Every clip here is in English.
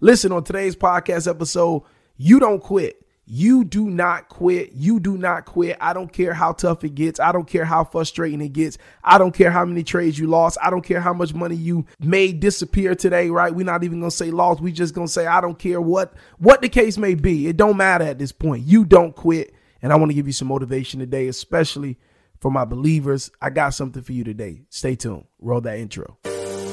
Listen, on today's podcast episode, you don't quit. You do not quit. You do not quit. I don't care how tough it gets. I don't care how frustrating it gets. I don't care how many trades you lost. I don't care how much money you made disappear today, right? We're not even going to say lost. We just going to say I don't care what what the case may be. It don't matter at this point. You don't quit. And I want to give you some motivation today, especially for my believers. I got something for you today. Stay tuned. Roll that intro.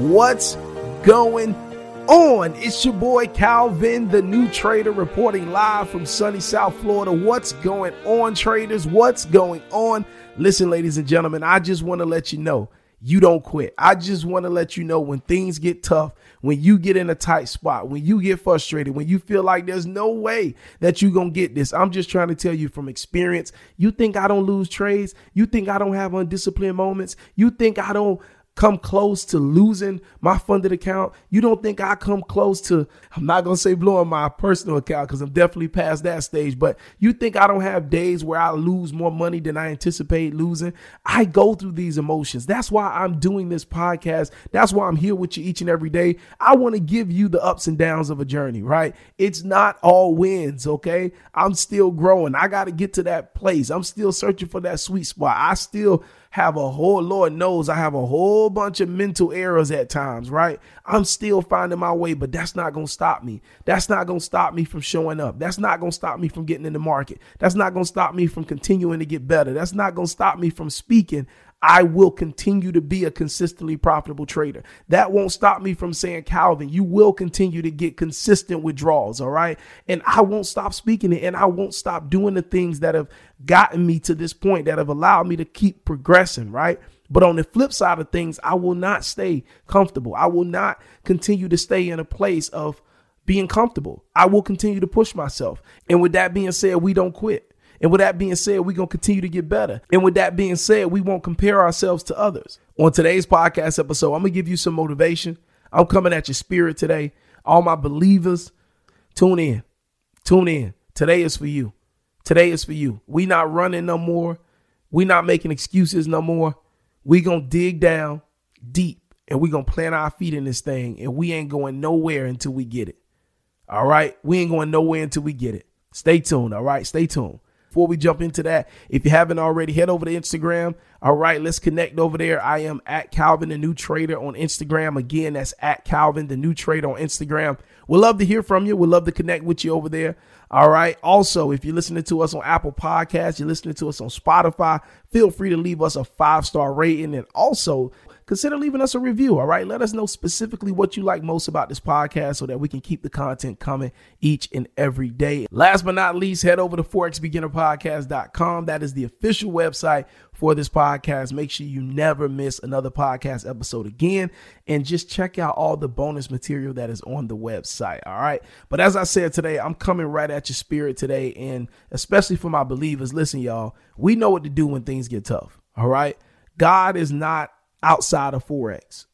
What's going on? It's your boy Calvin, the new trader, reporting live from sunny South Florida. What's going on, traders? What's going on? Listen, ladies and gentlemen, I just want to let you know you don't quit. I just want to let you know when things get tough, when you get in a tight spot, when you get frustrated, when you feel like there's no way that you're going to get this. I'm just trying to tell you from experience. You think I don't lose trades? You think I don't have undisciplined moments? You think I don't come close to losing my funded account. You don't think I come close to, I'm not going to say blowing my personal account because I'm definitely past that stage, but you think I don't have days where I lose more money than I anticipate losing? I go through these emotions. That's why I'm doing this podcast. That's why I'm here with you each and every day. I want to give you the ups and downs of a journey, right? It's not all wins, okay? I'm still growing. I got to get to that place. I'm still searching for that sweet spot. I still have a whole, Lord knows, I have a whole bunch of mental errors at times, right? I'm still finding my way, but that's not going to stop me. That's not going to stop me from showing up. That's not going to stop me from getting in the market. That's not going to stop me from continuing to get better. That's not going to stop me from speaking I will continue to be a consistently profitable trader. That won't stop me from saying, Calvin, you will continue to get consistent withdrawals. All right. And I won't stop speaking it and I won't stop doing the things that have gotten me to this point that have allowed me to keep progressing. Right. But on the flip side of things, I will not stay comfortable. I will not continue to stay in a place of being comfortable. I will continue to push myself. And with that being said, we don't quit. And with that being said, we're going to continue to get better. And with that being said, we won't compare ourselves to others. On today's podcast episode, I'm going to give you some motivation. I'm coming at your spirit today. All my believers, tune in. Tune in. Today is for you. Today is for you. We not running no more. We not making excuses no more. We going to dig down deep and we going to plant our feet in this thing and we ain't going nowhere until we get it. All right? We ain't going nowhere until we get it. Stay tuned. All right? Stay tuned. Before we jump into that, if you haven't already, head over to Instagram. All right, let's connect over there. I am at Calvin, the new trader on Instagram. Again, that's at Calvin, the new trader on Instagram. We'd love to hear from you. We'd love to connect with you over there. All right. Also, if you're listening to us on Apple Podcasts, you're listening to us on Spotify, feel free to leave us a five star rating. And also, consider leaving us a review. All right. Let us know specifically what you like most about this podcast so that we can keep the content coming each and every day. Last but not least, head over to forexbeginnerpodcast.com. That is the official website for this podcast. Make sure you never miss another podcast episode again and just check out all the bonus material that is on the website. All right. But as I said today, I'm coming right at your spirit today. And especially for my believers, listen, y'all, we know what to do when things get tough. All right. God is not outside of Forex.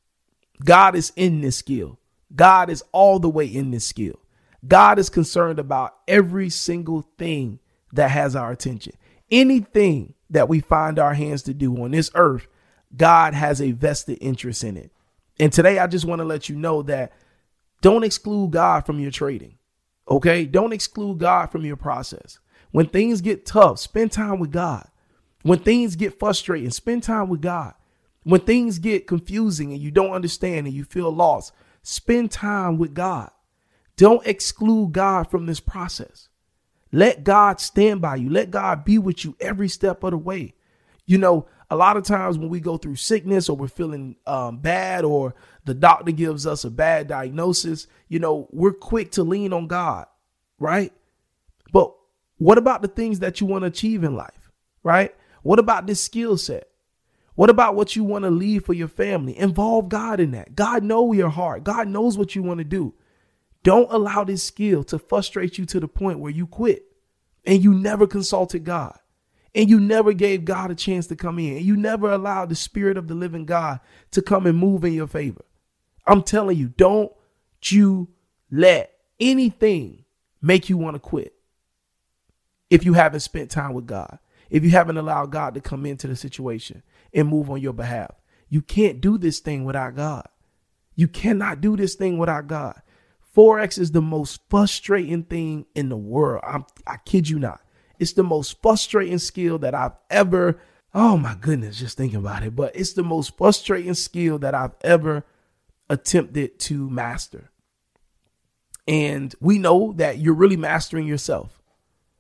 God is in this skill. God is all the way in this skill. God is concerned about every single thing that has our attention. Anything that we find our hands to do on this earth, God has a vested interest in it. And today I just want to let you know that don't exclude God from your trading. Okay? Don't exclude God from your process. When things get tough, spend time with God. When things get frustrating, spend time with God. When things get confusing and you don't understand and you feel lost, spend time with God. Don't exclude God from this process. Let God stand by you. Let God be with you every step of the way. You know, a lot of times when we go through sickness or we're feeling um, bad or the doctor gives us a bad diagnosis, you know, we're quick to lean on God, right? But what about the things that you want to achieve in life, right? What about this skill set? What about what you want to leave for your family? Involve God in that. God know your heart. God knows what you want to do. Don't allow this skill to frustrate you to the point where you quit and you never consulted God and you never gave God a chance to come in and you never allowed the spirit of the living God to come and move in your favor. I'm telling you, don't you let anything make you want to quit if you haven't spent time with God, if you haven't allowed God to come into the situation and move on your behalf. You can't do this thing without God. You cannot do this thing without God. Forex is the most frustrating thing in the world. I'm, I kid you not. It's the most frustrating skill that I've ever, oh my goodness, just thinking about it. But it's the most frustrating skill that I've ever attempted to master. And we know that you're really mastering yourself.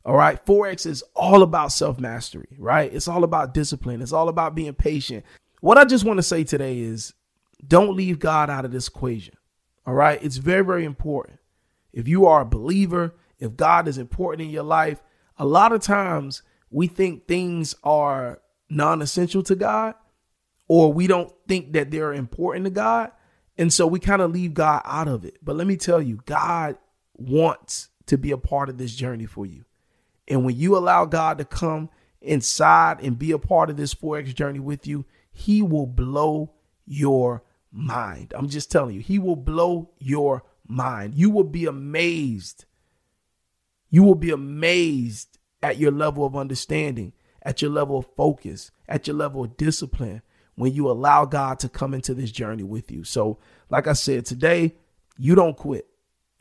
All right. Forex is all about self mastery, right? It's all about discipline. It's all about being patient. What I just want to say today is don't leave God out of this equation. All right. It's very, very important. If you are a believer, if God is important in your life, a lot of times we think things are non essential to God or we don't think that they're important to God. And so we kind of leave God out of it. But let me tell you, God wants to be a part of this journey for you. And when you allow God to come inside and be a part of this Forex journey with you, He will blow your mind. I'm just telling you, He will blow your mind. You will be amazed. You will be amazed at your level of understanding, at your level of focus, at your level of discipline when you allow God to come into this journey with you. So, like I said, today, you don't quit.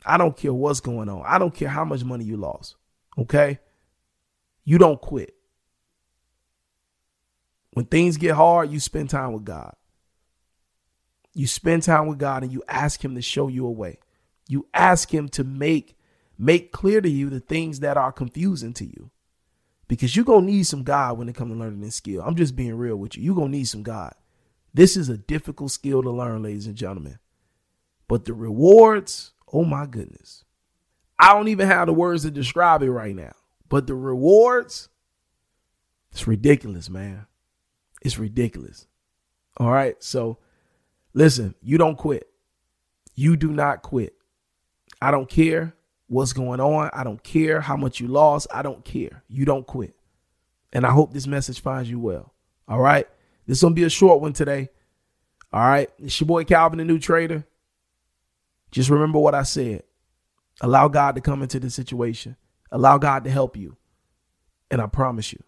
I don't care what's going on. I don't care how much money you lost. Okay? You don't quit. When things get hard, you spend time with God. You spend time with God and you ask him to show you a way. You ask him to make make clear to you the things that are confusing to you. Because you're going to need some God when it comes to learning this skill. I'm just being real with you. You're going to need some God. This is a difficult skill to learn, ladies and gentlemen. But the rewards, oh my goodness. I don't even have the words to describe it right now. But the rewards, it's ridiculous, man. It's ridiculous. All right. So listen, you don't quit. You do not quit. I don't care what's going on. I don't care how much you lost. I don't care. You don't quit. And I hope this message finds you well. All right. This gonna be a short one today. All right. It's your boy Calvin, the new trader. Just remember what I said. Allow God to come into the situation. Allow God to help you. And I promise you,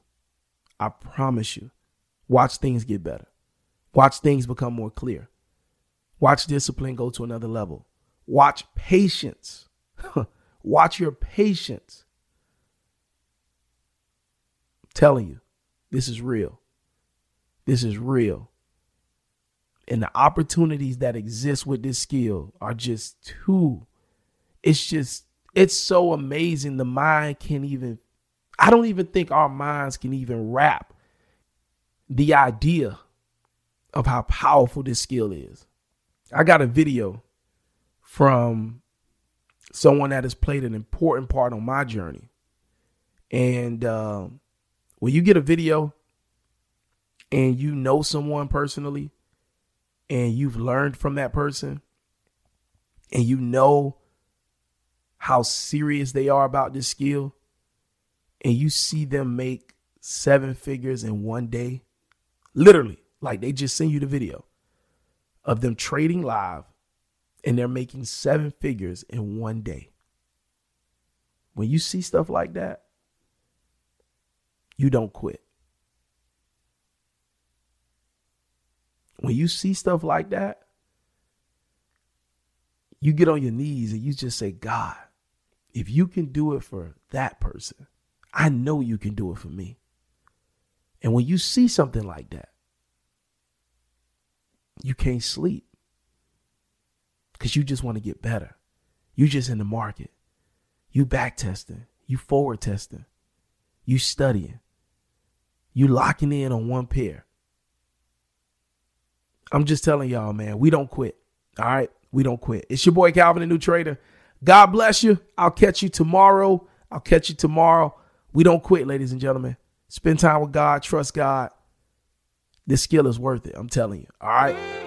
I promise you, watch things get better. Watch things become more clear. Watch discipline go to another level. Watch patience. Watch your patience. I'm telling you, this is real. This is real. And the opportunities that exist with this skill are just too, it's just it's so amazing the mind can even I don't even think our minds can even wrap the idea of how powerful this skill is. I got a video from someone that has played an important part on my journey. And uh, when you get a video and you know someone personally and you've learned from that person and you know how serious they are about this skill and you see them make seven figures in one day, literally, like they just send you the video of them trading live and they're making seven figures in one day. When you see stuff like that, you don't quit. When you see stuff like that, you get on your knees and you just say, God, if you can do it for that person, I know you can do it for me. And when you see something like that, you can't sleep because you just want to get better. You just in the market. You back testing. You forward testing. You studying. You locking in on one pair. I'm just telling y'all, man, we don't quit. All right? We don't quit. It's your boy Calvin, the new trader. God bless you. I'll catch you tomorrow. I'll catch you tomorrow. We don't quit, ladies and gentlemen. Spend time with God. Trust God. This skill is worth it. I'm telling you. All right.